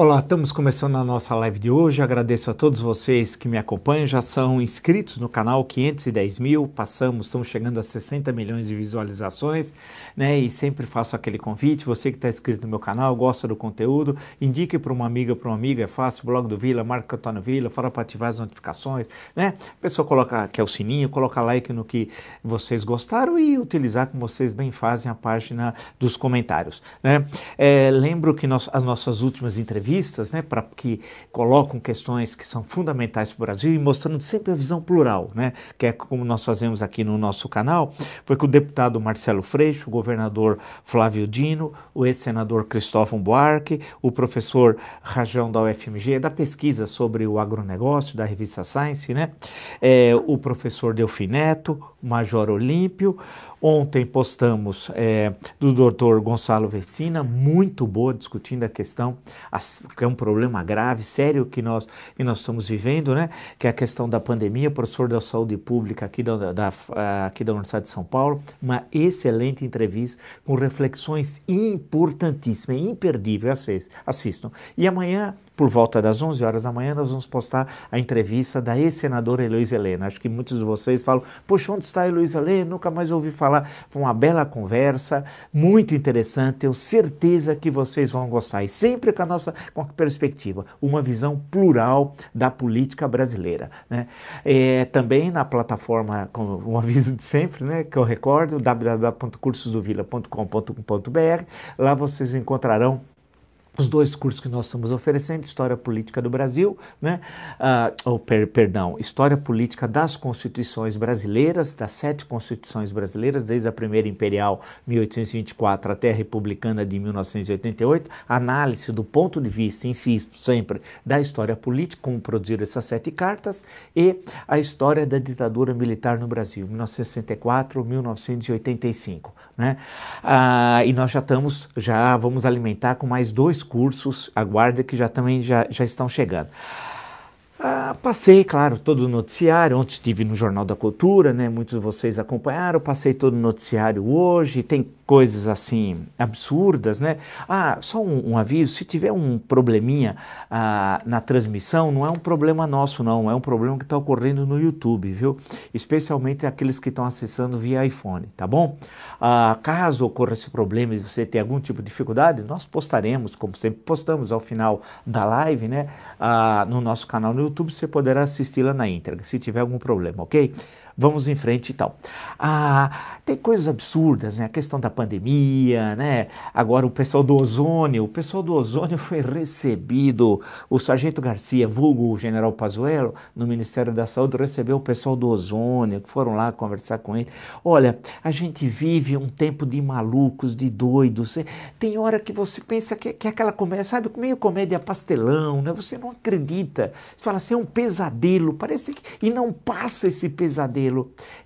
Olá, estamos começando a nossa live de hoje. Agradeço a todos vocês que me acompanham. Já são inscritos no canal 510 mil, passamos, estamos chegando a 60 milhões de visualizações, né? E sempre faço aquele convite. Você que está inscrito no meu canal, gosta do conteúdo, indique para uma amiga, para uma amiga, é fácil. Blog do Vila, marca Antônio Vila, fala para ativar as notificações, né? A pessoa coloca que é o sininho, coloca like no que vocês gostaram e utilizar como vocês bem fazem a página dos comentários, né? É, lembro que nós, as nossas últimas entrevistas entrevistas, né, para que colocam questões que são fundamentais para o Brasil e mostrando sempre a visão plural, né, que é como nós fazemos aqui no nosso canal, foi com o deputado Marcelo Freixo, o governador Flávio Dino, o ex-senador Cristóvão Buarque, o professor Rajão da UFMG, da pesquisa sobre o agronegócio, da revista Science, né, é, o professor Delfineto, o Major Olímpio, Ontem postamos é, do doutor Gonçalo Vecina, muito boa, discutindo a questão, que é um problema grave, sério que nós, que nós estamos vivendo, né? Que é a questão da pandemia, professor da saúde pública aqui da, da, aqui da Universidade de São Paulo. Uma excelente entrevista com reflexões importantíssimas, imperdível. Assistam. E amanhã por volta das 11 horas da manhã, nós vamos postar a entrevista da ex-senadora Heloísa Helena. Acho que muitos de vocês falam, poxa, onde está a Heloísa Helena? Nunca mais ouvi falar. Foi uma bela conversa, muito interessante, tenho certeza que vocês vão gostar. E sempre com a nossa com a perspectiva, uma visão plural da política brasileira. Né? É, também na plataforma, com um aviso de sempre, né, que eu recordo, www.cursosdovila.com.br, lá vocês encontrarão os dois cursos que nós estamos oferecendo, História Política do Brasil, né? Uh, oh, per, perdão, História Política das Constituições Brasileiras, das sete Constituições Brasileiras, desde a primeira imperial, 1824, até a republicana de 1988, análise do ponto de vista, insisto sempre, da história política, como produzir essas sete cartas, e a história da ditadura militar no Brasil, 1964-1985, né? Uh, e nós já estamos, já vamos alimentar com mais dois cursos, aguarda que já também já, já estão chegando. Ah, passei, claro, todo o noticiário. Ontem estive no Jornal da Cultura, né? Muitos de vocês acompanharam. Passei todo o noticiário hoje. Tem coisas assim absurdas, né? Ah, só um, um aviso: se tiver um probleminha ah, na transmissão, não é um problema nosso, não. É um problema que está ocorrendo no YouTube, viu? Especialmente aqueles que estão acessando via iPhone, tá bom? Ah, caso ocorra esse problema e você ter algum tipo de dificuldade, nós postaremos, como sempre postamos ao final da live, né? Ah, no nosso canal no YouTube, você poderá assisti-la na íntegra, se tiver algum problema, ok? Vamos em frente e tal. Ah, tem coisas absurdas, né? A questão da pandemia, né? Agora o pessoal do ozônio, o pessoal do ozônio foi recebido, o Sargento Garcia, vulgo o General Pazuello, no Ministério da Saúde, recebeu o pessoal do ozônio, que foram lá conversar com ele. Olha, a gente vive um tempo de malucos, de doidos. Tem hora que você pensa que, que aquela comédia, sabe, meio comédia pastelão, né? Você não acredita. Você fala assim, é um pesadelo, parece que... E não passa esse pesadelo.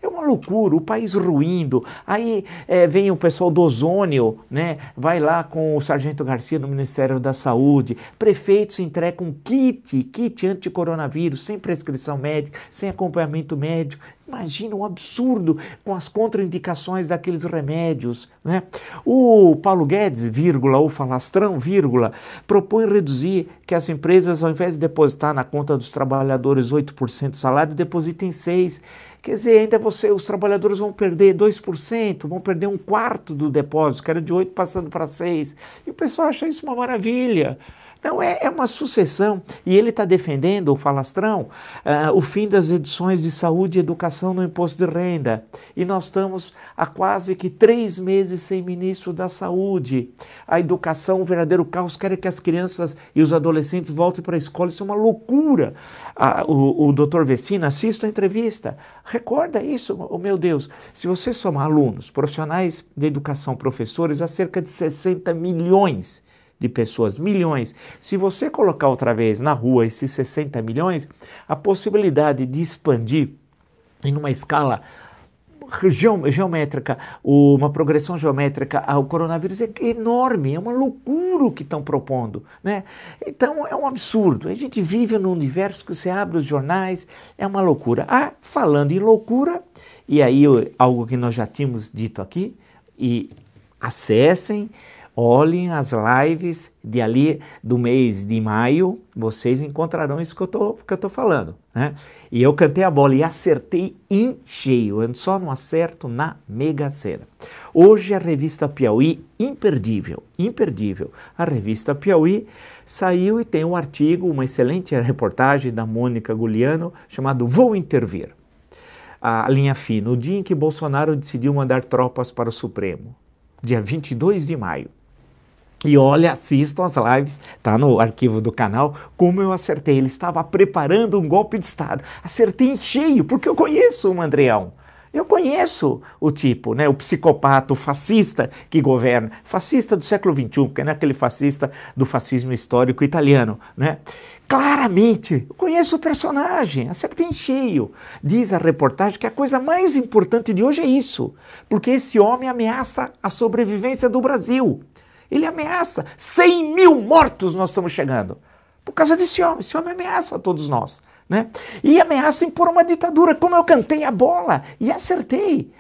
É uma loucura, o país ruindo, Aí é, vem o pessoal do ozônio, né? Vai lá com o Sargento Garcia no Ministério da Saúde. Prefeitos entregam kit, kit anti-coronavírus, sem prescrição médica, sem acompanhamento médico. Imagina um absurdo com as contraindicações daqueles remédios. Né? O Paulo Guedes, vírgula, o falastrão, vírgula, propõe reduzir que as empresas, ao invés de depositar na conta dos trabalhadores 8% do salário, depositem 6%. Quer dizer, ainda você, os trabalhadores vão perder 2%, vão perder um quarto do depósito, que era de 8 passando para 6. E o pessoal acha isso uma maravilha. Não, é, é uma sucessão. E ele está defendendo, o falastrão, uh, o fim das edições de saúde e educação no imposto de renda. E nós estamos há quase que três meses sem ministro da saúde. A educação, o verdadeiro caos, quer que as crianças e os adolescentes voltem para a escola. Isso é uma loucura. O, o doutor Vecina, assista a entrevista. Recorda isso, oh, meu Deus. Se você somar alunos, profissionais de educação, professores, há cerca de 60 milhões de pessoas, milhões. Se você colocar outra vez na rua esses 60 milhões, a possibilidade de expandir em uma escala geométrica, uma progressão geométrica ao coronavírus é enorme, é uma loucura o que estão propondo. Né? Então é um absurdo. A gente vive num universo que você abre os jornais, é uma loucura. Ah, falando em loucura, e aí algo que nós já tínhamos dito aqui, e acessem Olhem as lives de ali do mês de maio, vocês encontrarão isso que eu tô, que eu tô falando. Né? E eu cantei a bola e acertei em cheio, eu só não acerto na Mega Sena. Hoje a revista Piauí, imperdível, imperdível. A revista Piauí saiu e tem um artigo, uma excelente reportagem da Mônica Guliano, chamado Vou Intervir. A linha fina, o dia em que Bolsonaro decidiu mandar tropas para o Supremo, dia 22 de maio. E olha, assistam as lives, tá no arquivo do canal, como eu acertei. Ele estava preparando um golpe de Estado. Acertei em cheio, porque eu conheço o Mandreão. Eu conheço o tipo, né, o psicopata, o fascista que governa, fascista do século XXI, porque não é aquele fascista do fascismo histórico italiano, né? Claramente, eu conheço o personagem, acertei em cheio. Diz a reportagem que a coisa mais importante de hoje é isso, porque esse homem ameaça a sobrevivência do Brasil. Ele ameaça 100 mil mortos nós estamos chegando. Por causa desse homem, esse homem ameaça a todos nós. Né? E ameaça impor uma ditadura, como eu cantei a bola e acertei.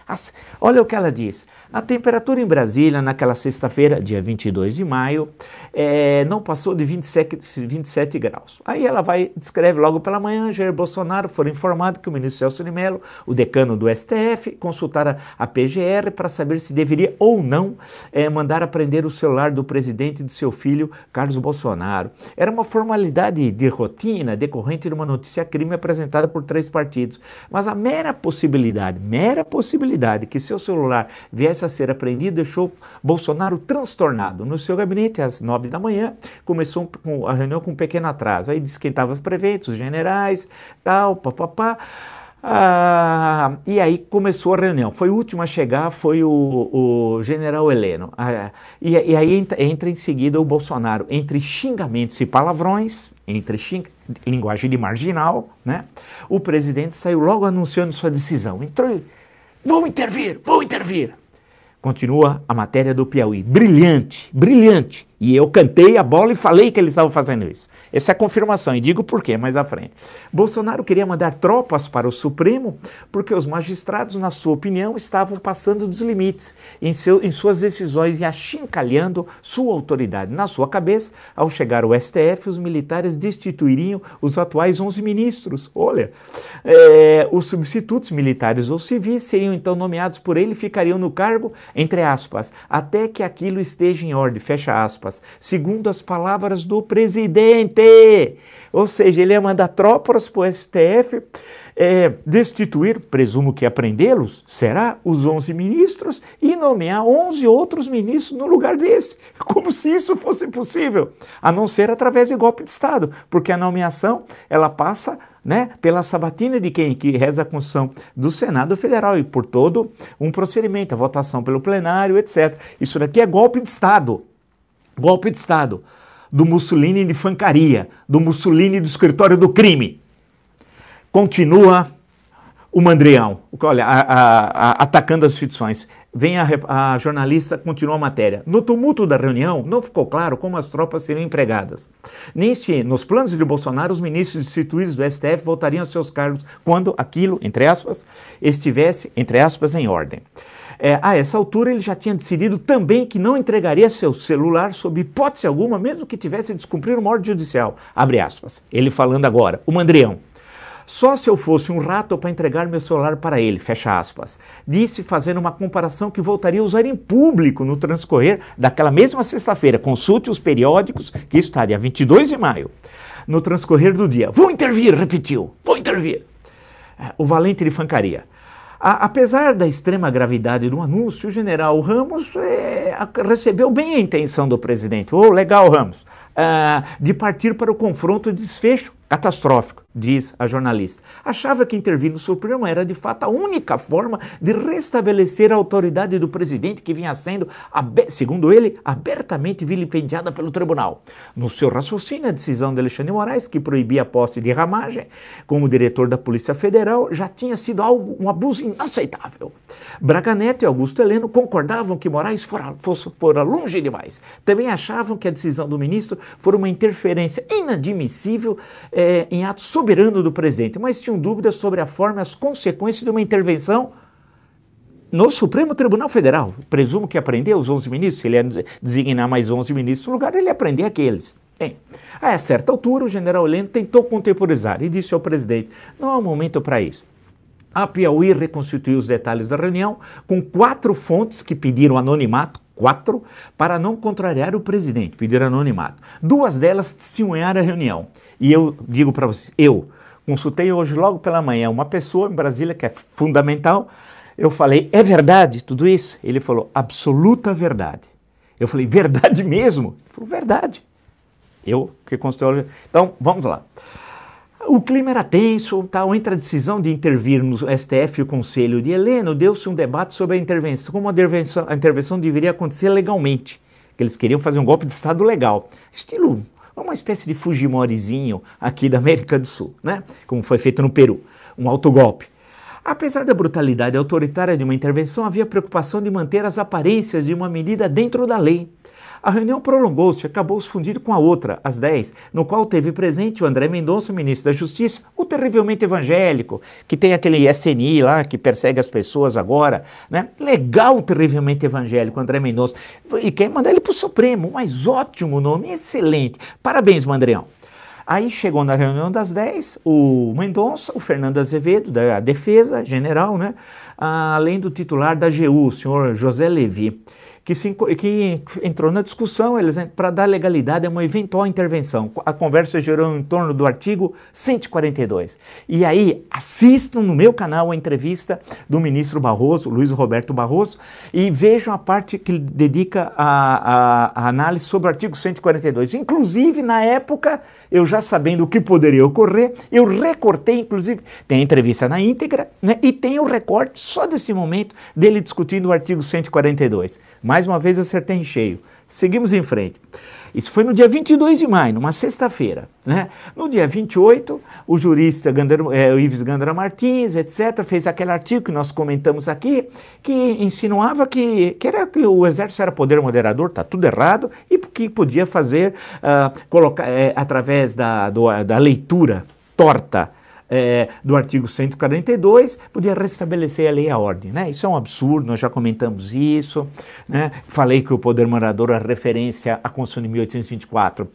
Olha o que ela diz. A temperatura em Brasília, naquela sexta-feira, dia 22 de maio, é, não passou de 27, 27 graus. Aí ela vai, descreve logo pela manhã, Jair Bolsonaro foi informado que o ministro Celso de Mello, o decano do STF, consultara a PGR para saber se deveria ou não é, mandar apreender o celular do presidente e de seu filho, Carlos Bolsonaro. Era uma formalidade de rotina decorrente de uma notícia crime apresentada por três partidos. Mas a mera possibilidade, mera possibilidade que seu celular viesse a ser apreendido deixou Bolsonaro transtornado. No seu gabinete, às nove da manhã, começou a reunião com um pequeno atraso. Aí estava os prefeitos, os generais, tal, papapá. Ah, e aí começou a reunião. Foi o último a chegar, foi o, o general Heleno. Ah, e, e, aí entra, entra, em seguida o Bolsonaro, entre xingamentos e palavrões, entre xing, linguagem de marginal, né? O presidente saiu logo anunciando sua decisão. Entrou, vou intervir, vou intervir. Continua a matéria do Piauí. Brilhante, brilhante. E eu cantei a bola e falei que eles estavam fazendo isso. Essa é a confirmação, e digo por quê mais à frente. Bolsonaro queria mandar tropas para o Supremo porque os magistrados, na sua opinião, estavam passando dos limites em, seu, em suas decisões e achincalhando sua autoridade. Na sua cabeça, ao chegar ao STF, os militares destituiriam os atuais 11 ministros. Olha, é, os substitutos militares ou civis seriam então nomeados por ele e ficariam no cargo, entre aspas, até que aquilo esteja em ordem, fecha aspas segundo as palavras do presidente. Ou seja, ele ia mandar tropas para o STF é, destituir, presumo que aprendê-los, será os 11 ministros e nomear 11 outros ministros no lugar desse. Como se isso fosse possível, a não ser através de golpe de Estado, porque a nomeação ela passa né, pela sabatina de quem? Que reza a Constituição do Senado Federal e por todo um procedimento, a votação pelo plenário, etc. Isso daqui é golpe de Estado. Golpe de Estado. Do Mussolini de fancaria. Do Mussolini do escritório do crime. Continua o Mandrião, olha, a, a, a, atacando as instituições. Vem a, jornalista, continua a matéria. No tumulto da reunião, não ficou claro como as tropas seriam empregadas. Neste, nos planos de Bolsonaro, os ministros instituídos do STF voltariam aos seus cargos quando aquilo, entre aspas, estivesse, entre aspas, em ordem. É, a essa altura, ele já tinha decidido também que não entregaria seu celular sob hipótese alguma, mesmo que tivesse de descumprir uma ordem judicial. Abre aspas. Ele falando agora, o Mandrião. Só se eu fosse um rato para entregar meu celular para ele, fecha aspas. Disse fazendo uma comparação que voltaria a usar em público no transcorrer daquela mesma sexta-feira. Consulte os periódicos, que está dia 22 de maio. No transcorrer do dia. Vou intervir, repetiu. Vou intervir. É, o valente de fancaria. A, apesar da extrema gravidade do anúncio, o general Ramos é, recebeu bem a intenção do presidente. Oh, legal, Ramos. Uh, de partir para o confronto de desfecho catastrófico, diz a jornalista. Achava que intervir no Supremo era de fato a única forma de restabelecer a autoridade do presidente que vinha sendo, segundo ele, abertamente vilipendiada pelo tribunal. No seu raciocínio, a decisão de Alexandre Moraes, que proibia a posse de ramagem como diretor da Polícia Federal, já tinha sido algo, um abuso inaceitável. Braga Neto e Augusto Heleno concordavam que Moraes fora, fosse, fora longe demais. Também achavam que a decisão do ministro fora uma interferência inadmissível é, em ato soberano do presidente, mas tinham dúvidas sobre a forma e as consequências de uma intervenção no Supremo Tribunal Federal. Presumo que aprendeu os 11 ministros, se ele ia designar mais 11 ministros no lugar, ele ia aprender aqueles. Bem, a certa altura, o general Heleno tentou contemporizar e disse ao presidente: não há momento para isso. A Piauí reconstituiu os detalhes da reunião com quatro fontes que pediram anonimato, quatro, para não contrariar o presidente, pediram anonimato. Duas delas testemunharam a reunião. E eu digo para vocês, eu consultei hoje logo pela manhã uma pessoa em Brasília que é fundamental. Eu falei, é verdade tudo isso? Ele falou, absoluta verdade. Eu falei, verdade mesmo? Ele falou, verdade. Eu que considero. Então, vamos lá. O clima era tenso, tal, entre a decisão de intervir no STF e o Conselho de Heleno, deu-se um debate sobre a intervenção, como a intervenção, a intervenção deveria acontecer legalmente, que eles queriam fazer um golpe de Estado legal, estilo uma espécie de Fujimorizinho aqui da América do Sul, né? como foi feito no Peru, um autogolpe. Apesar da brutalidade autoritária de uma intervenção, havia preocupação de manter as aparências de uma medida dentro da lei. A reunião prolongou-se e acabou se fundindo com a outra, às 10, no qual teve presente o André Mendonça, ministro da Justiça, o terrivelmente evangélico, que tem aquele SNI lá, que persegue as pessoas agora, né? Legal terrivelmente evangélico, André Mendonça. E quer mandar ele para o Supremo, mas ótimo nome, excelente. Parabéns, Mandreão. Aí chegou na reunião das 10 o Mendonça, o Fernando Azevedo, da Defesa General, né? além do titular da AGU, o senhor José Levi que, se, que entrou na discussão para dar legalidade a uma eventual intervenção. A conversa gerou em torno do artigo 142. E aí, assistam no meu canal a entrevista do ministro Barroso, Luiz Roberto Barroso, e vejam a parte que dedica a, a, a análise sobre o artigo 142. Inclusive, na época, eu já sabendo o que poderia ocorrer, eu recortei, inclusive, tem a entrevista na íntegra, né, e tem o recorte só desse momento dele discutindo o artigo 142. Mais uma vez acertei em cheio. Seguimos em frente. Isso foi no dia 22 de maio, numa sexta-feira. Né? No dia 28, o jurista é, o Ives Gandara Martins, etc., fez aquele artigo que nós comentamos aqui, que insinuava que, que, era, que o exército era poder moderador, está tudo errado, e que podia fazer, uh, colocar, é, através da, do, da leitura torta é, do artigo 142, podia restabelecer a lei e a ordem. Né? Isso é um absurdo, nós já comentamos isso. Né? Falei que o poder morador, a referência à Constituição de 1824,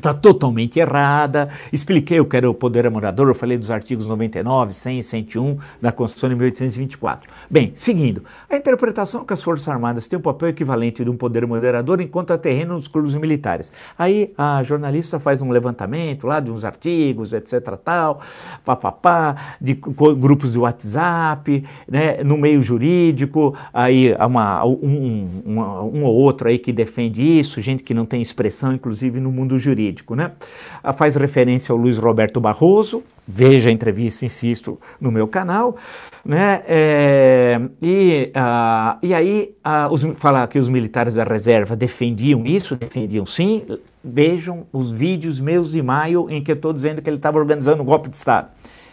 está totalmente errada. Expliquei o que era o poder morador, eu falei dos artigos 99, 100 e 101 da Constituição de 1824. Bem, seguindo, a interpretação que as Forças Armadas têm um papel equivalente de um poder moderador enquanto a terreno nos clubes militares. Aí a jornalista faz um levantamento lá de uns artigos, etc, tal, papapá, de grupos de WhatsApp, né, no meio jurídico, aí uma, um, um, um ou outro aí que defende isso, gente que não tem expressão, inclusive no mundo jurídico jurídico. Né? Ah, faz referência ao Luiz Roberto Barroso, veja a entrevista, insisto, no meu canal. Né? É, e, uh, e aí, uh, os, falar que os militares da reserva defendiam isso, defendiam sim. Vejam os vídeos meus de maio em que eu estou dizendo que ele estava organizando um golpe de Estado.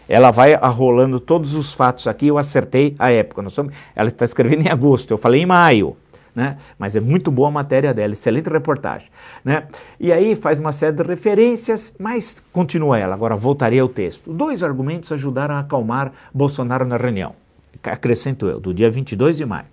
Ela vai arrolando todos os fatos aqui, eu acertei a época. Nós somos, ela está escrevendo em agosto, eu falei em maio né? Mas é muito boa a matéria dela, excelente reportagem, né? E aí faz uma série de referências, mas continua ela. Agora voltaria ao texto. Dois argumentos ajudaram a acalmar Bolsonaro na reunião. Acrescento eu, do dia 22 de maio.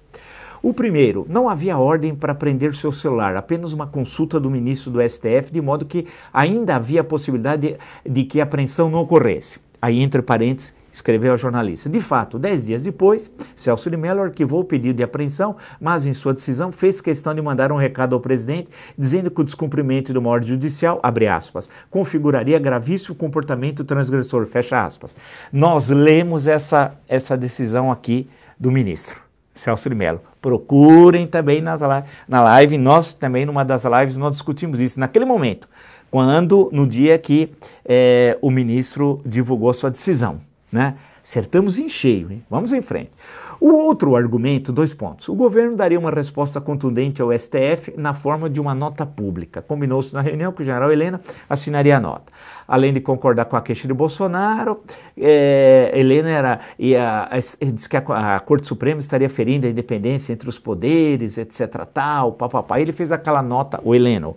O primeiro, não havia ordem para prender seu celular, apenas uma consulta do ministro do STF, de modo que ainda havia a possibilidade de, de que a apreensão não ocorresse. Aí, entre parênteses, escreveu a jornalista. De fato, dez dias depois, Celso de Mello arquivou o pedido de apreensão, mas em sua decisão fez questão de mandar um recado ao presidente dizendo que o descumprimento de uma ordem judicial, abre aspas, configuraria gravíssimo comportamento transgressor, fecha aspas. Nós lemos essa, essa decisão aqui do ministro. Celso de Mello. Procurem também nas, na live, nós também numa das lives nós discutimos isso naquele momento, quando no dia que é, o ministro divulgou sua decisão. Né? Acertamos em cheio, hein? Vamos em frente. O outro argumento, dois pontos. O governo daria uma resposta contundente ao STF na forma de uma nota pública. Combinou-se na reunião que o general Helena assinaria a nota. Além de concordar com a queixa de Bolsonaro, é, Helena era, ia, disse que a, a, Corte Suprema estaria ferindo a independência entre os poderes, etc. Tal, papapá. Ele fez aquela nota, o Heleno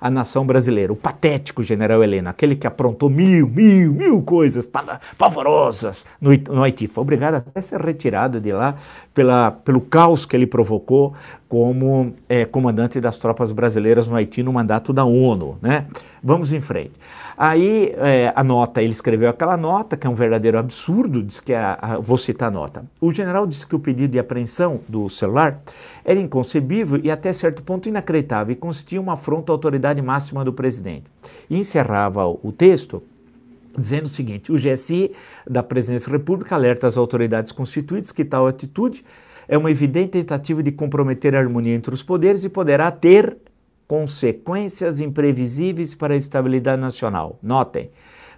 a nação brasileira. O patético general Heleno, aquele que aprontou mil, mil, mil coisas pavorosas no, no Haiti. Foi obrigado até a ser retirado de lá pela, pelo caos que ele provocou como é, comandante das tropas brasileiras no Haiti no mandato da ONU. Né? Vamos em frente. Aí é, a nota, ele escreveu aquela nota, que é um verdadeiro absurdo, diz que a, a, vou citar a nota. O general disse que o pedido de apreensão do celular era inconcebível e até certo ponto inacreditável e consistia uma afronta à autoridade máxima do presidente. E encerrava o, texto dizendo o seguinte: o GSI da Presidência da República alerta as autoridades constituídas que tal atitude é uma evidente tentativa de comprometer a harmonia entre os poderes e poderá ter consequências imprevisíveis para a estabilidade nacional. Notem,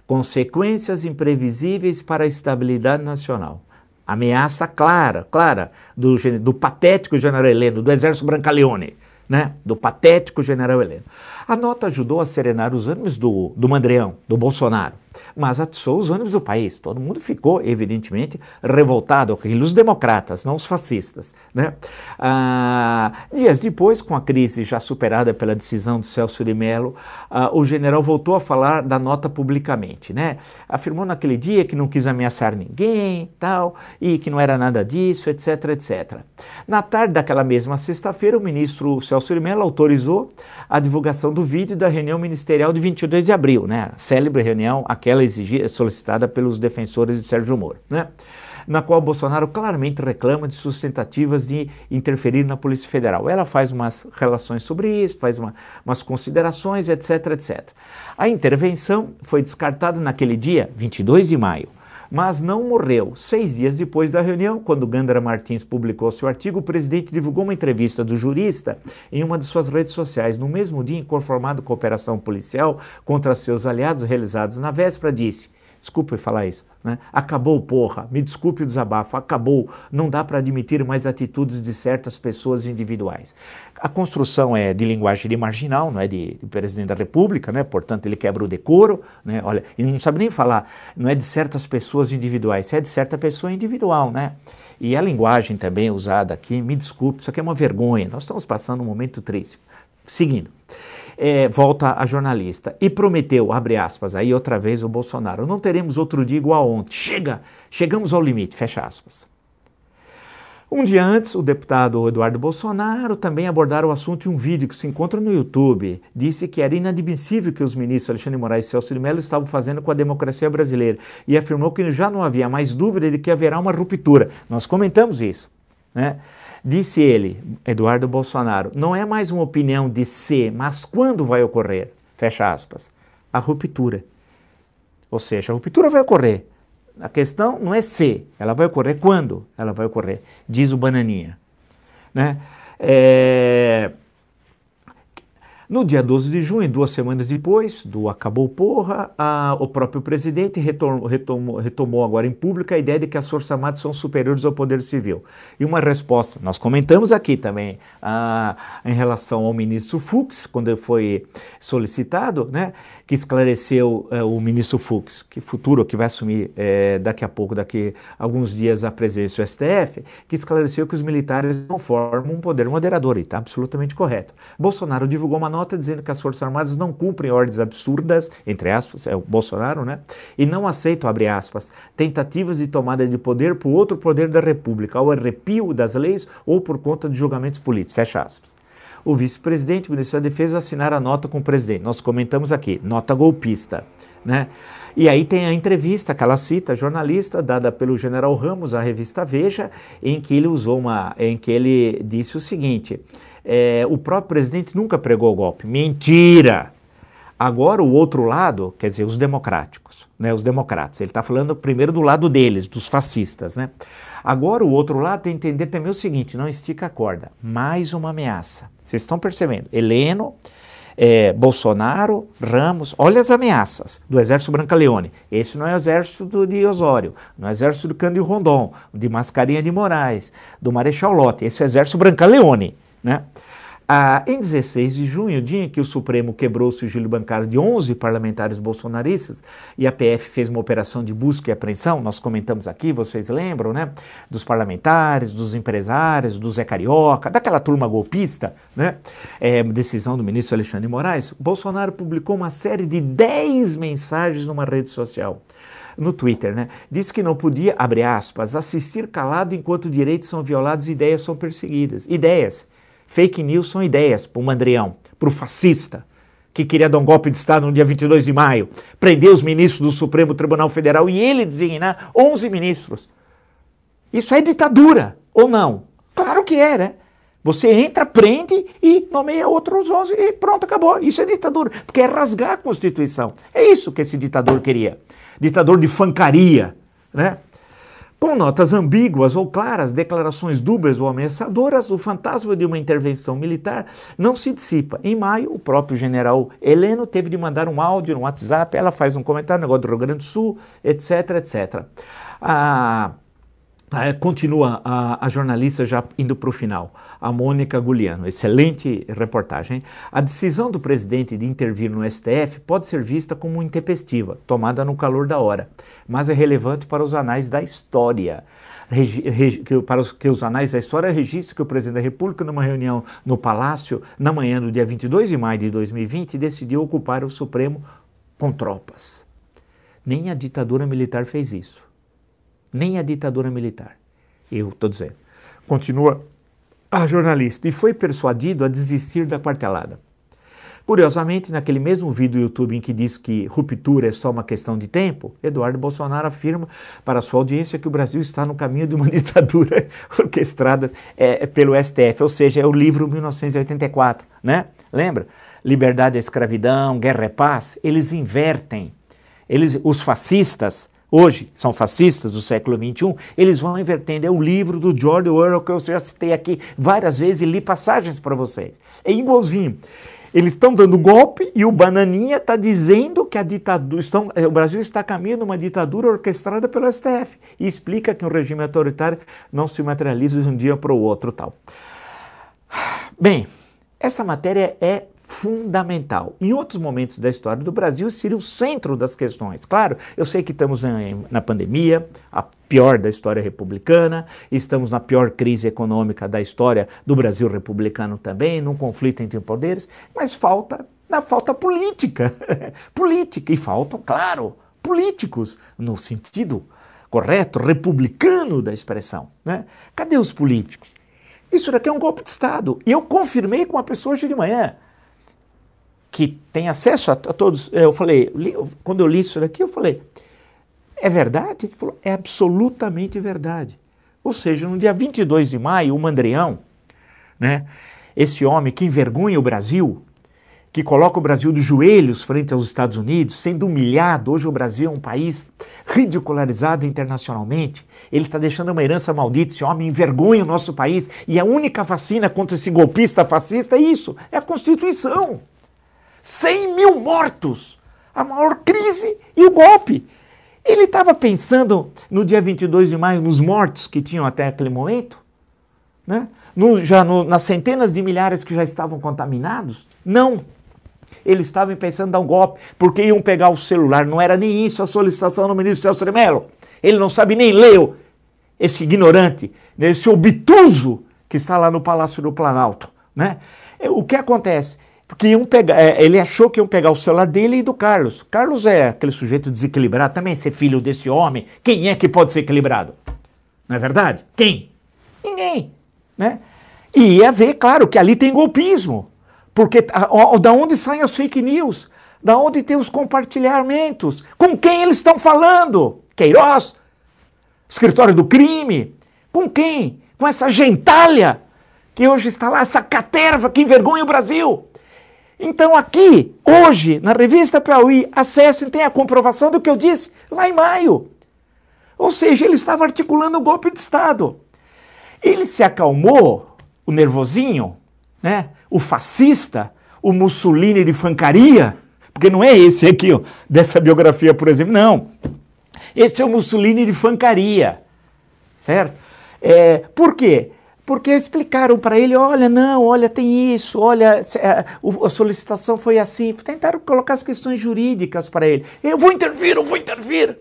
consequências imprevisíveis para a estabilidade nacional. Ameaça clara, clara, do, do patético general Heleno, do exército Brancaleone, né? do patético general Heleno. A nota ajudou a serenar os ânimos do, do Mandreão, do Bolsonaro mas atiçou os ânimos do país. Todo mundo ficou, evidentemente, revoltado, os democratas, não os fascistas. Né? Ah, dias depois, com a crise já superada pela decisão de Celso de Mello, ah, o general voltou a falar da nota publicamente. Né? Afirmou naquele dia que não quis ameaçar ninguém tal, e que não era nada disso, etc, etc. Na tarde daquela mesma sexta-feira, o ministro Celso de Mello autorizou a divulgação do vídeo da reunião ministerial de 22 de abril, né? célebre reunião, aquela exigida, solicitada pelos defensores de Sérgio Moro, né? na qual Bolsonaro claramente reclama de suas tentativas de interferir na Polícia Federal. Ela faz umas relações sobre isso, faz uma, umas considerações, etc, etc. A intervenção foi descartada naquele dia, 22 de maio, mas não morreu. Seis dias depois da reunião, quando Gandara Martins publicou seu artigo, o presidente divulgou uma entrevista do jurista em uma de suas redes sociais. No mesmo dia, inconformado com a operação policial contra seus aliados realizados na véspera, disse desculpe falar isso, né? acabou porra, me desculpe o desabafo, acabou, não dá para admitir mais atitudes de certas pessoas individuais. A construção é de linguagem de marginal, não é de, de presidente da república, né? portanto ele quebra o decoro, né? olha, ele não sabe nem falar, não é de certas pessoas individuais, é de certa pessoa individual, né? E a linguagem também usada aqui, me desculpe, isso aqui é uma vergonha, nós estamos passando um momento triste. Seguindo é, volta a jornalista e prometeu, abre aspas, aí outra vez o Bolsonaro, não teremos outro dia igual a ontem. Chega, chegamos ao limite, fecha aspas. Um dia antes, o deputado Eduardo Bolsonaro também abordaram o assunto em um vídeo que se encontra no YouTube. Disse que era inadmissível que os ministros Alexandre Moraes e Celso de Mello estavam fazendo com a democracia brasileira e afirmou que já não havia mais dúvida de que haverá uma ruptura. Nós comentamos isso. Né? Disse ele, Eduardo Bolsonaro, não é mais uma opinião de se, mas quando vai ocorrer? Fecha aspas. A ruptura. Ou seja, a ruptura vai ocorrer. A questão não é se, ela vai ocorrer quando ela vai ocorrer, diz o Bananinha. Né? É, no dia 12 de junho, duas semanas depois do Acabou Porra, a, o próprio presidente retomou, retomou, retomou, agora em público a ideia de que as Forças Armadas são superiores ao Poder Civil. E uma resposta, nós comentamos aqui também a, em relação ao ministro Fux, quando foi solicitado, né, que esclareceu é, o ministro Fux, que futuro, que vai assumir é, daqui a pouco, daqui a alguns dias, a presença do STF, que esclareceu que os militares não formam um poder moderador, e está absolutamente correto. Bolsonaro divulgou uma nota nota dizendo que as Forças Armadas não cumprem ordens absurdas, entre aspas, é o Bolsonaro, né? E não aceitam, abre aspas, tentativas de tomada de poder por outro poder da República, ao arrepio das leis ou por conta de julgamentos políticos, fecha aspas. O vice-presidente, o ministro da Defesa, assinaram a nota com o presidente. Nós comentamos aqui, nota golpista, né? E aí tem a entrevista que ela cita, jornalista, dada pelo general Ramos à revista Veja, em que ele usou uma, em que ele disse o seguinte: é, o próprio presidente nunca pregou o golpe. Mentira! Agora o outro lado, quer dizer, os democráticos, né, os democratas. Ele está falando primeiro do lado deles, dos fascistas, né? Agora o outro lado tem que entender também o seguinte: não estica a corda. Mais uma ameaça. Vocês estão percebendo? Heleno, é, Bolsonaro, Ramos, olha as ameaças do exército Brancaleone. Esse não é o exército de Osório, não é o exército do Cândido Rondon, de Mascarinha de Moraes, do Marechal Lott. Esse é o exército Brancaleone. Né? Ah, em 16 de junho, dia em que o Supremo quebrou o sigilo bancário de 11 parlamentares bolsonaristas e a PF fez uma operação de busca e apreensão, nós comentamos aqui, vocês lembram, né? Dos parlamentares, dos empresários, do Zé Carioca, daquela turma golpista, né? É, decisão do ministro Alexandre Moraes. Bolsonaro publicou uma série de 10 mensagens numa rede social no Twitter, né? Disse que não podia, abre aspas, assistir calado enquanto direitos são violados e ideias são perseguidas. Ideias. Fake news são ideias para o Mandrião, para o fascista, que queria dar um golpe de Estado no dia 22 de maio, prender os ministros do Supremo Tribunal Federal e ele designar 11 ministros. Isso é ditadura, ou não? Claro que é, né? Você entra, prende e nomeia outros 11 e pronto, acabou. Isso é ditadura, porque é rasgar a Constituição. É isso que esse ditador queria. Ditador de fancaria, né? Com notas ambíguas ou claras, declarações dúbias ou ameaçadoras, o fantasma de uma intervenção militar não se dissipa. Em maio, o próprio general Heleno teve de mandar um áudio no WhatsApp, ela faz um comentário, negócio do Rio Grande do Sul, etc, etc. Ah, continua a, a, jornalista já indo para o final, a Mônica Guliano. Excelente reportagem. A decisão do presidente de intervir no STF pode ser vista como intempestiva, tomada no calor da hora, mas é relevante para os anais da história. Regi, regi, que, para os, que os anais da história registrem que o presidente da República, numa reunião no Palácio, na manhã do dia 22 de maio de 2020, decidiu ocupar o Supremo com tropas. Nem a ditadura militar fez isso nem a ditadura militar. Eu estou dizendo. Continua a jornalista e foi persuadido a desistir da quartelada. Curiosamente, naquele mesmo vídeo do YouTube em que diz que ruptura é só uma questão de tempo, Eduardo Bolsonaro afirma para sua audiência que o Brasil está no caminho de uma ditadura orquestrada é, pelo STF, ou seja, é o livro 1984, né? Lembra? Liberdade e escravidão, guerra e paz, eles invertem. Eles, os fascistas hoje são fascistas do século XXI, eles vão invertendo. É o livro do George Orwell que eu já citei aqui várias vezes e li passagens para vocês. É igualzinho. Eles estão dando golpe e o Bananinha está dizendo que a ditadura, estão, eh, o Brasil está caminhando uma ditadura orquestrada pelo STF e explica que um regime autoritário não se materializa de um dia para o outro tal. Bem, essa matéria é fundamental. Em outros momentos da história do Brasil, seria o centro das questões. Claro, eu sei que estamos na pandemia, a pior da história republicana, estamos na pior crise econômica da história do Brasil republicano também, num conflito entre poderes, mas falta, na falta política. política. E faltam, claro, políticos, no sentido correto, republicano da expressão. Né? Cadê os políticos? Isso daqui é um golpe de Estado. E eu confirmei com uma pessoa hoje de manhã que tem acesso a, a todos. Eu falei, li, quando eu li isso daqui, eu falei, é verdade? Ele falou, é absolutamente verdade. Ou seja, no dia 22 de maio, o Mandrião, né, esse homem que envergonha o Brasil, que coloca o Brasil de joelhos frente aos Estados Unidos, sendo humilhado. Hoje o Brasil é um país ridicularizado internacionalmente. Ele está deixando uma herança maldita. Esse homem envergonha o nosso país. E a única vacina contra esse golpista fascista é isso: é a Constituição. 100 mil mortos, a maior crise e o golpe. Ele estava pensando no dia 22 de maio nos mortos que tinham até aquele momento? Né? No, já no, nas centenas de milhares que já estavam contaminados? Não. Eles estavam pensando em dar um golpe, porque iam pegar o celular. Não era nem isso a solicitação do ministro Celso de Mello. Ele não sabe nem ler, esse ignorante, esse obtuso que está lá no Palácio do Planalto. Né? O que acontece? Porque iam pegar, é, ele achou que iam pegar o celular dele e do Carlos. Carlos é aquele sujeito desequilibrado, também ser filho desse homem. Quem é que pode ser equilibrado? Não é verdade? Quem? Ninguém. Né? E ia ver, claro, que ali tem golpismo. Porque da onde saem as fake news? Da onde tem os compartilhamentos? Com quem eles estão falando? Queiroz? Escritório do crime? Com quem? Com essa gentalha que hoje está lá, essa caterva que envergonha o Brasil. Então aqui, hoje, na revista Piauí, acessem, tem a comprovação do que eu disse lá em maio. Ou seja, ele estava articulando o golpe de Estado. Ele se acalmou, o nervosinho, né? o fascista, o Mussolini de fancaria, porque não é esse aqui, ó, dessa biografia, por exemplo, não. Esse é o Mussolini de fancaria, certo? É, por quê? Porque explicaram para ele, olha, não, olha, tem isso, olha, é, a solicitação foi assim. Tentaram colocar as questões jurídicas para ele. Eu vou intervir, eu vou intervir.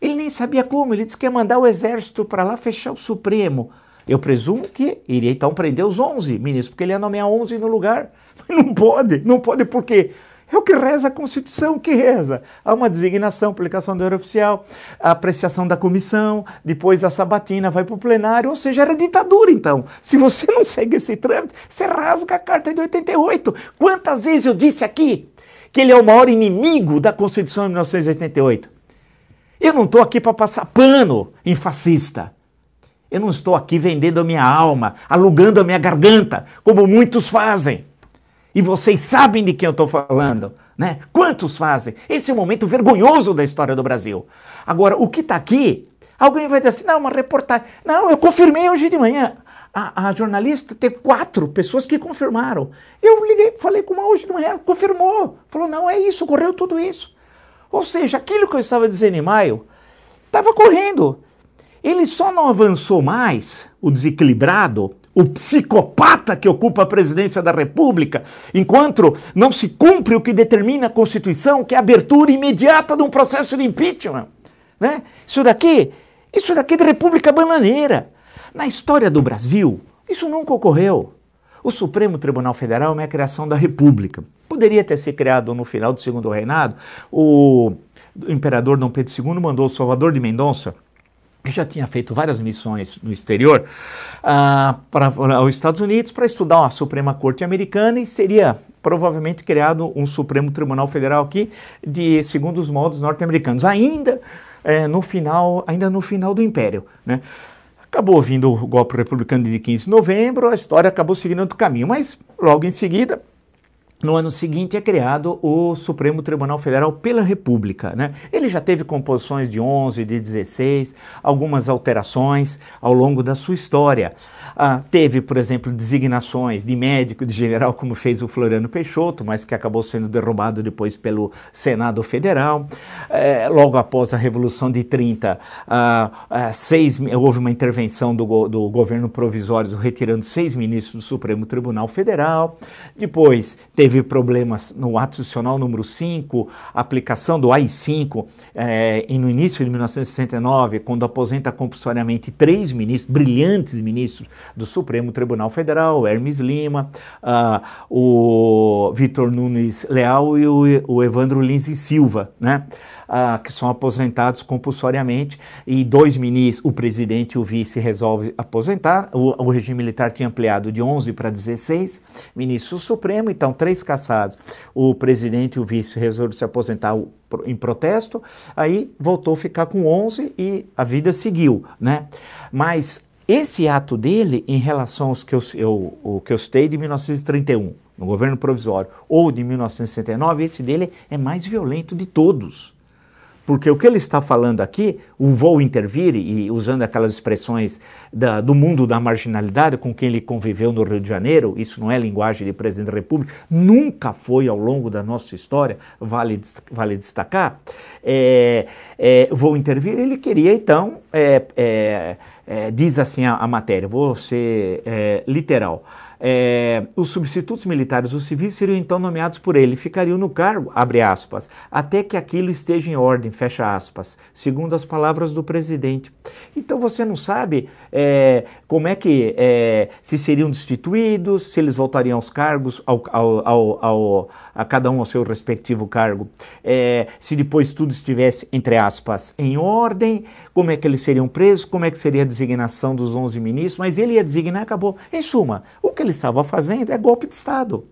Ele nem sabia como, ele disse que ia mandar o exército para lá fechar o Supremo. Eu presumo que iria então prender os 11 ministros, porque ele ia nomear 11 no lugar. Mas não pode, não pode por quê? É o que reza a Constituição, que reza. Há uma designação, publicação do Oficial, a apreciação da comissão, depois a sabatina vai para o plenário, ou seja, era ditadura então. Se você não segue esse trâmite, você rasga a Carta de 88. Quantas vezes eu disse aqui que ele é o maior inimigo da Constituição de 1988? Eu não estou aqui para passar pano em fascista. Eu não estou aqui vendendo a minha alma, alugando a minha garganta, como muitos fazem. E vocês sabem de quem eu estou falando, né? Quantos fazem? Esse é um momento vergonhoso da história do Brasil. Agora, o que está aqui, alguém vai dizer assim, não, uma reportagem. Não, eu confirmei hoje de manhã. A, a, jornalista teve quatro pessoas que confirmaram. Eu liguei, falei com uma hoje de manhã, confirmou. Falou, não, é isso, ocorreu tudo isso. Ou seja, aquilo que eu estava dizendo em maio, estava correndo. Ele só não avançou mais, o desequilibrado, o psicopata que ocupa a presidência da República, enquanto não se cumpre o que determina a Constituição, que é a abertura imediata de um processo de impeachment. Né? Isso daqui, isso daqui é de República Bananeira. Na história do Brasil, isso nunca ocorreu. O Supremo Tribunal Federal é uma criação da República. Poderia ter sido criado no final do segundo reinado. O imperador Dom Pedro II mandou Salvador de Mendonça que já tinha feito várias missões no exterior, uh, para os Estados Unidos para estudar a Suprema Corte Americana e seria provavelmente criado um Supremo Tribunal Federal aqui, de segundo os modos norte-americanos, ainda é, no final, ainda no final do Império, né? Acabou vindo o golpe republicano de 15 de novembro, a história acabou seguindo outro caminho, mas logo em seguida no ano seguinte é criado o Supremo Tribunal Federal pela República. Né? Ele já teve composições de 11, de 16, algumas alterações ao longo da sua história. Ah, teve, por exemplo, designações de médico, de general, como fez o Floriano Peixoto, mas que acabou sendo derrubado depois pelo Senado Federal. É, logo após a Revolução de 30, ah, ah, seis, houve uma intervenção do, do governo provisório retirando seis ministros do Supremo Tribunal Federal. Depois teve teve problemas no ato institucional número 5, aplicação do AI-5, é, e no início de 1969, quando aposenta compulsoriamente três ministros, brilhantes ministros do Supremo Tribunal Federal, Hermes Lima, uh, o Vitor Nunes Leal e o, o Evandro Lins e Silva, né? Ah, que são aposentados compulsoriamente e dois ministros, o presidente e o vice, resolvem aposentar. O, o regime militar tinha ampliado de 11 para 16 ministros do Supremo, então três cassados. O presidente e o vice resolveram se aposentar em protesto, aí voltou a ficar com 11 e a vida seguiu, né? Mas esse ato dele, em relação aos que eu, eu, o que eu citei de 1931, no governo provisório, ou de 1969, esse dele é mais violento de todos. Porque o que ele está falando aqui, o vou intervir, e usando aquelas expressões da, do mundo da marginalidade com quem ele conviveu no Rio de Janeiro, isso não é linguagem de presidente da República, nunca foi ao longo da nossa história, vale, vale destacar. É, é, vou intervir, ele queria então, é, é, é diz assim a, a, matéria, vou ser é, literal é, os substitutos militares ou civis seriam então nomeados por ele, ficariam no cargo, abre aspas, até que aquilo esteja em ordem, fecha aspas, segundo as palavras do presidente. Então você não sabe é, como é que, é, se seriam destituídos, se eles voltariam aos cargos, ao, ao, ao, ao a cada um ao seu respectivo cargo, é, se depois tudo estivesse, entre aspas, em ordem, como é que eles seriam presos, como é que seria a designação dos 11 ministros, mas ele ia designar, acabou. Em suma, o que ele estava fazendo é golpe de Estado.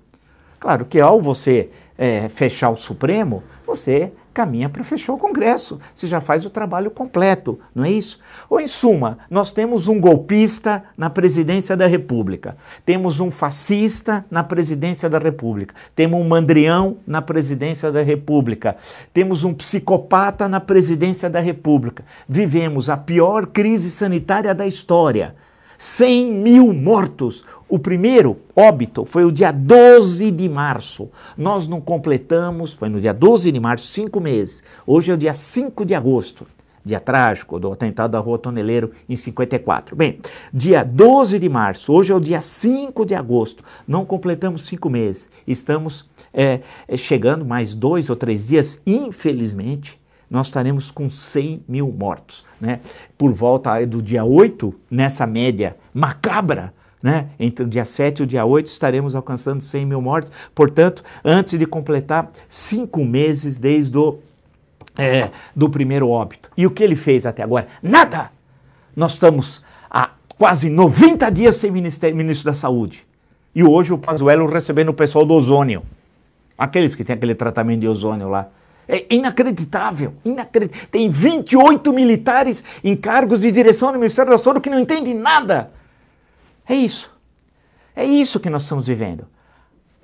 Claro que ao você é, fechar o Supremo, você caminha para fechar o Congresso. Você já faz o trabalho completo, não é isso? Ou, em suma, nós temos um golpista na presidência da República, temos um fascista na presidência da República, temos um mandrião na presidência da República, temos um psicopata na presidência da República. Vivemos a pior crise sanitária da história. 100 mil mortos. O primeiro óbito foi o dia 12 de março. Nós não completamos, foi no dia 12 de março, cinco meses. Hoje é o dia 5 de agosto. dia trágico do atentado da Rua Toneleiro em 54. Bem, dia 12 de março, hoje é o dia 5 de agosto, não completamos cinco meses, estamos é, chegando mais dois ou três dias, infelizmente, nós estaremos com 100 mil mortos. Né? Por volta do dia 8, nessa média macabra, né? entre o dia 7 e o dia 8, estaremos alcançando 100 mil mortos. Portanto, antes de completar cinco meses desde o é, do primeiro óbito. E o que ele fez até agora? Nada! Nós estamos há quase 90 dias sem ministro da Saúde. E hoje o Pazuello recebendo o pessoal do ozônio. Aqueles que têm aquele tratamento de ozônio lá. É inacreditável, inacreditável. Tem 28 militares em cargos de direção do Ministério da Saúde que não entendem nada. É isso. É isso que nós estamos vivendo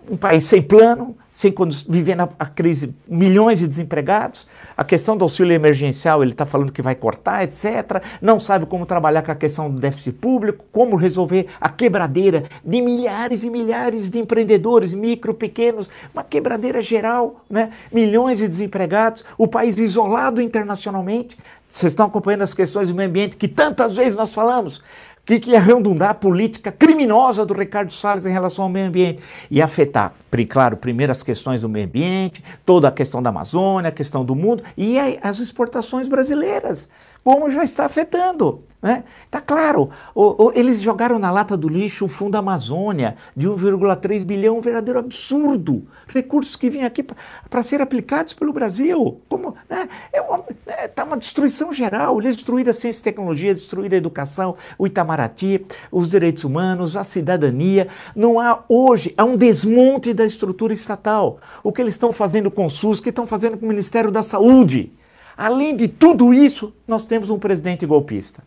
um país sem plano, sem vivendo a, crise, milhões de desempregados, a questão do auxílio emergencial, ele está falando que vai cortar, etc. Não sabe como trabalhar com a questão do déficit público, como resolver a quebradeira de milhares e milhares de empreendedores, micro, pequenos, uma quebradeira geral, né? milhões de desempregados, o país isolado internacionalmente. Vocês estão acompanhando as questões do meio ambiente que tantas vezes nós falamos que, que ia redundar a política criminosa do Ricardo Salles em relação ao meio ambiente e afetar, claro, primeiro as questões do meio ambiente, toda a questão da Amazônia, a questão do mundo e as exportações brasileiras como já está afetando. Né? Tá claro, o, o, eles jogaram na lata do lixo o Fundo Amazônia de 1,3 bilhão, um verdadeiro absurdo. Recursos que vinham aqui para ser aplicados pelo Brasil. Como, né? é uma, é, tá uma destruição geral. Eles destruíram a ciência e tecnologia, destruíram a educação, o Itamaraty, os direitos humanos, a cidadania. Não há hoje, há um desmonte da estrutura estatal. O que eles estão fazendo com o SUS, o que estão fazendo com o Ministério da Saúde. Além de tudo isso, nós temos um presidente golpista.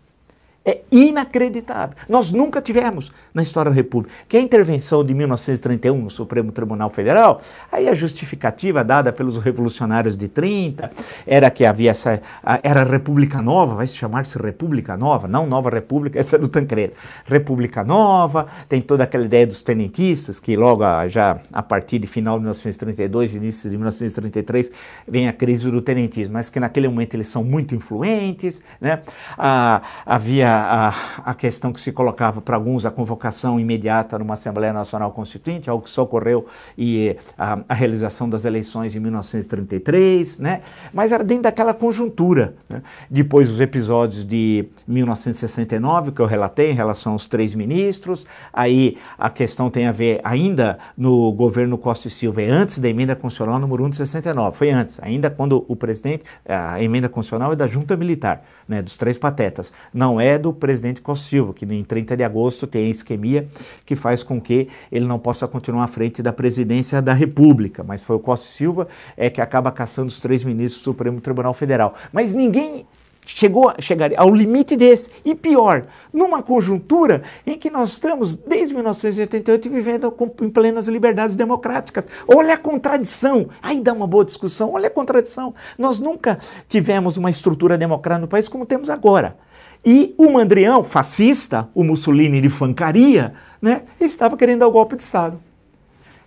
É inacreditável. Nós nunca tivemos na história da República. Que a intervenção de 1931 no Supremo Tribunal Federal, aí a justificativa dada pelos revolucionários de 30 era que havia essa. Era República Nova, vai se chamar-se República Nova, não Nova República, essa é do Tancredo. República Nova, tem toda aquela ideia dos tenentistas, que logo já a partir de final de 1932, início de 1933, vem a crise do tenentismo, mas que naquele momento eles são muito influentes, né? Ah, havia a, a questão que se colocava para alguns a convocação imediata numa Assembleia Nacional Constituinte, algo que só ocorreu e a, a realização das eleições em 1933, né? mas era dentro daquela conjuntura. Né? Depois os episódios de 1969, que eu relatei em relação aos três ministros, aí a questão tem a ver ainda no governo Costa e Silva, é antes da emenda constitucional número 1 de 69, foi antes, ainda quando o presidente, a emenda constitucional é da junta militar, né, dos três patetas, não é do presidente Costa Silva, que em 30 de agosto tem a isquemia que faz com que ele não possa continuar à frente da presidência da República. Mas foi o Costa Silva é que acaba caçando os três ministros do Supremo Tribunal Federal. Mas ninguém chegou chegaria ao limite desse. E pior, numa conjuntura em que nós estamos, desde 1988, vivendo com, em plenas liberdades democráticas. Olha a contradição. Aí dá uma boa discussão. Olha a contradição. Nós nunca tivemos uma estrutura democrática no país como temos agora. E o Mandrião, fascista, o Mussolini de fancaria, né, estava querendo dar o golpe de Estado.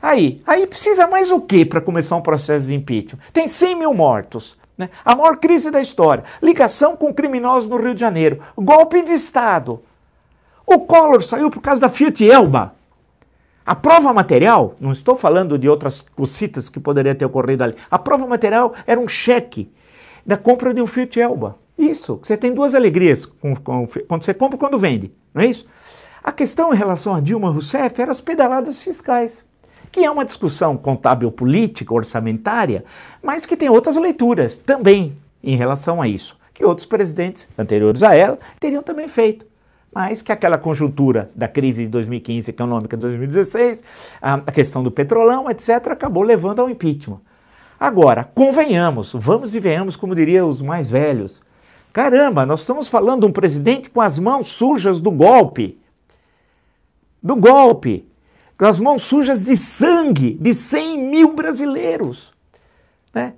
Aí, aí precisa mais o que para começar um processo de impeachment? Tem 100 mil mortos. Né? A maior crise da história. Ligação com criminosos no Rio de Janeiro. Golpe de Estado. O Collor saiu por causa da Fiat Elba. A prova material, não estou falando de outras cositas que poderia ter ocorrido ali. A prova material era um cheque da compra de um Fiat Elba. Isso, você tem duas alegrias com, com, quando você compra e quando vende, não é isso? A questão em relação a Dilma Rousseff era as pedaladas fiscais, que é uma discussão contábil política, orçamentária, mas que tem outras leituras também em relação a isso, que outros presidentes anteriores a ela teriam também feito. Mas que aquela conjuntura da crise de 2015 econômica de 2016, a questão do petrolão, etc., acabou levando ao impeachment. Agora, convenhamos, vamos e venhamos, como diriam os mais velhos, Caramba, nós estamos falando de um presidente com as mãos sujas do golpe. Do golpe. Com as mãos sujas de sangue de 100 mil brasileiros. Né?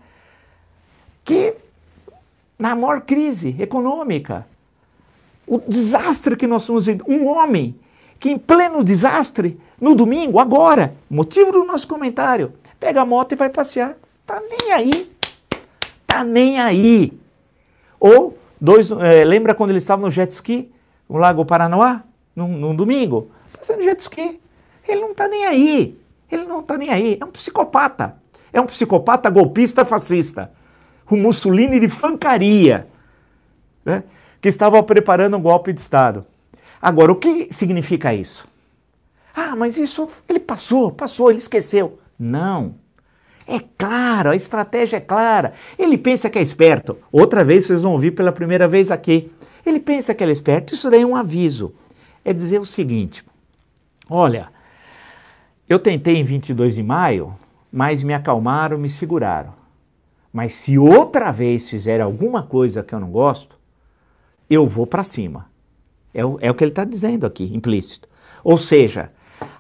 Que, na maior crise econômica, o desastre que nós estamos vivendo, um homem que, em pleno desastre, no domingo, agora, motivo do nosso comentário, pega a moto e vai passear. Tá nem aí. Tá nem aí. Ou Dois, é, lembra quando ele estava no jet ski, no Lago Paranoá, num, num domingo? Fazendo jet ski. Ele não está nem aí. Ele não está nem aí. É um psicopata. É um psicopata golpista fascista. O Mussolini de fancaria. Né? Que estava preparando um golpe de Estado. Agora, o que significa isso? Ah, mas isso ele passou, passou, ele esqueceu. Não. É claro, a estratégia é clara. Ele pensa que é esperto. Outra vez vocês vão ouvir pela primeira vez aqui. Ele pensa que ele é esperto. Isso daí é um aviso. É dizer o seguinte: olha, eu tentei em 22 de maio, mas me acalmaram, me seguraram. Mas se outra vez fizer alguma coisa que eu não gosto, eu vou para cima. É o, é o que ele está dizendo aqui, implícito. Ou seja,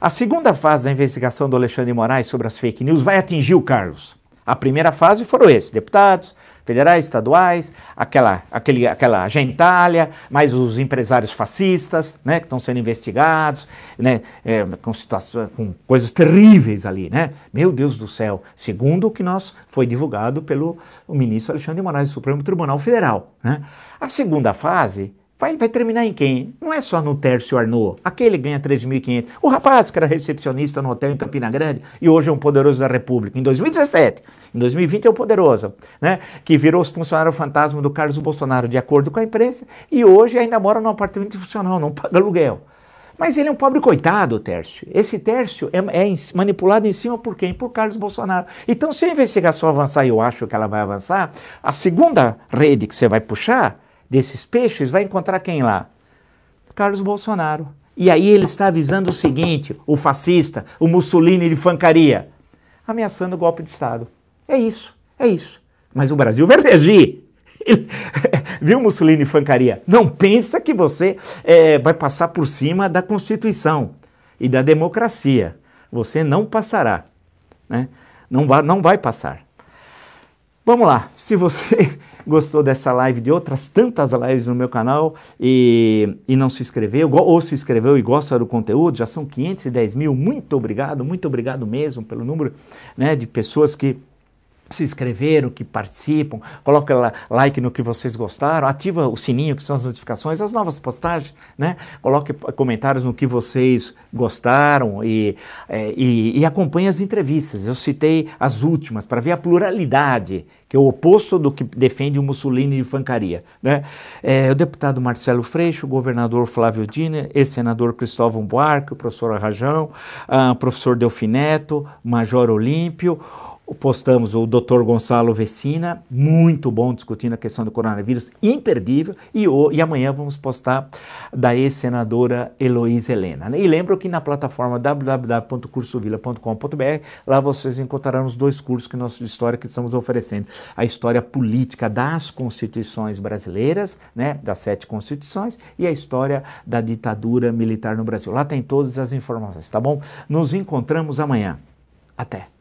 a segunda fase da investigação do Alexandre de Moraes sobre as fake news vai atingir o Carlos. A primeira fase foram esses, deputados, federais, estaduais, aquela, aquele, aquela gentalha, mais os empresários fascistas, né, que estão sendo investigados, né, é, com, situações, com coisas terríveis ali, né? Meu Deus do céu, segundo o que nós foi divulgado pelo ministro Alexandre de Moraes do Supremo Tribunal Federal, né? A segunda fase Vai, vai terminar em quem? Não é só no Tércio Arnaud. Aquele ganha 13.500. O rapaz que era recepcionista no hotel em Campina Grande e hoje é um poderoso da República. Em 2017, em 2020 é um poderoso, né? Que virou funcionário fantasma do Carlos Bolsonaro, de acordo com a imprensa, e hoje ainda mora num apartamento funcional, não paga aluguel. Mas ele é um pobre coitado, o Tércio. Esse Tércio é, é, manipulado em cima por quem? Por Carlos Bolsonaro. Então, se a investigação avançar, e eu acho que ela vai avançar, a segunda rede que você vai puxar desses peixes, vai encontrar quem lá? Carlos Bolsonaro. E aí ele está avisando o seguinte: o fascista, o Mussolini de fancaria, ameaçando o golpe de Estado. É isso, é isso. Mas o Brasil vai reagir. Viu, Mussolini fancaria? Não pensa que você é, vai passar por cima da Constituição e da democracia. Você não passará. Né? Não, vai, não vai passar. Vamos lá. Se você gostou dessa live, de outras tantas lives no meu canal e, e não se inscreveu, ou se inscreveu e gosta do conteúdo, já são 510 mil. Muito obrigado, muito obrigado mesmo pelo número né, de pessoas que se inscreveram, que participam, coloca like no que vocês gostaram, ativa o sininho que são as notificações, as novas postagens, né? Coloque comentários no que vocês gostaram e, é, e, e acompanhe as entrevistas. Eu citei as últimas para ver a pluralidade, que é o oposto do que defende o Mussolini de fancaria. Né? É, o deputado Marcelo Freixo, o governador Flávio Dina, ex-senador Cristóvão Buarque, o professor Arrajão, o professor Delfineto, Major Olímpio, postamos o Dr. Gonçalo Vecina, muito bom discutindo a questão do coronavírus, imperdível, e, o, e amanhã vamos postar da ex-senadora Heloísa Helena. E lembro que na plataforma www.cursovila.com.br, lá vocês encontrarão os dois cursos que nós de história que estamos oferecendo. A história política das constituições brasileiras, né, das sete constituições, e a história da ditadura militar no Brasil. Lá tem todas as informações, tá bom? Nos encontramos amanhã. Até!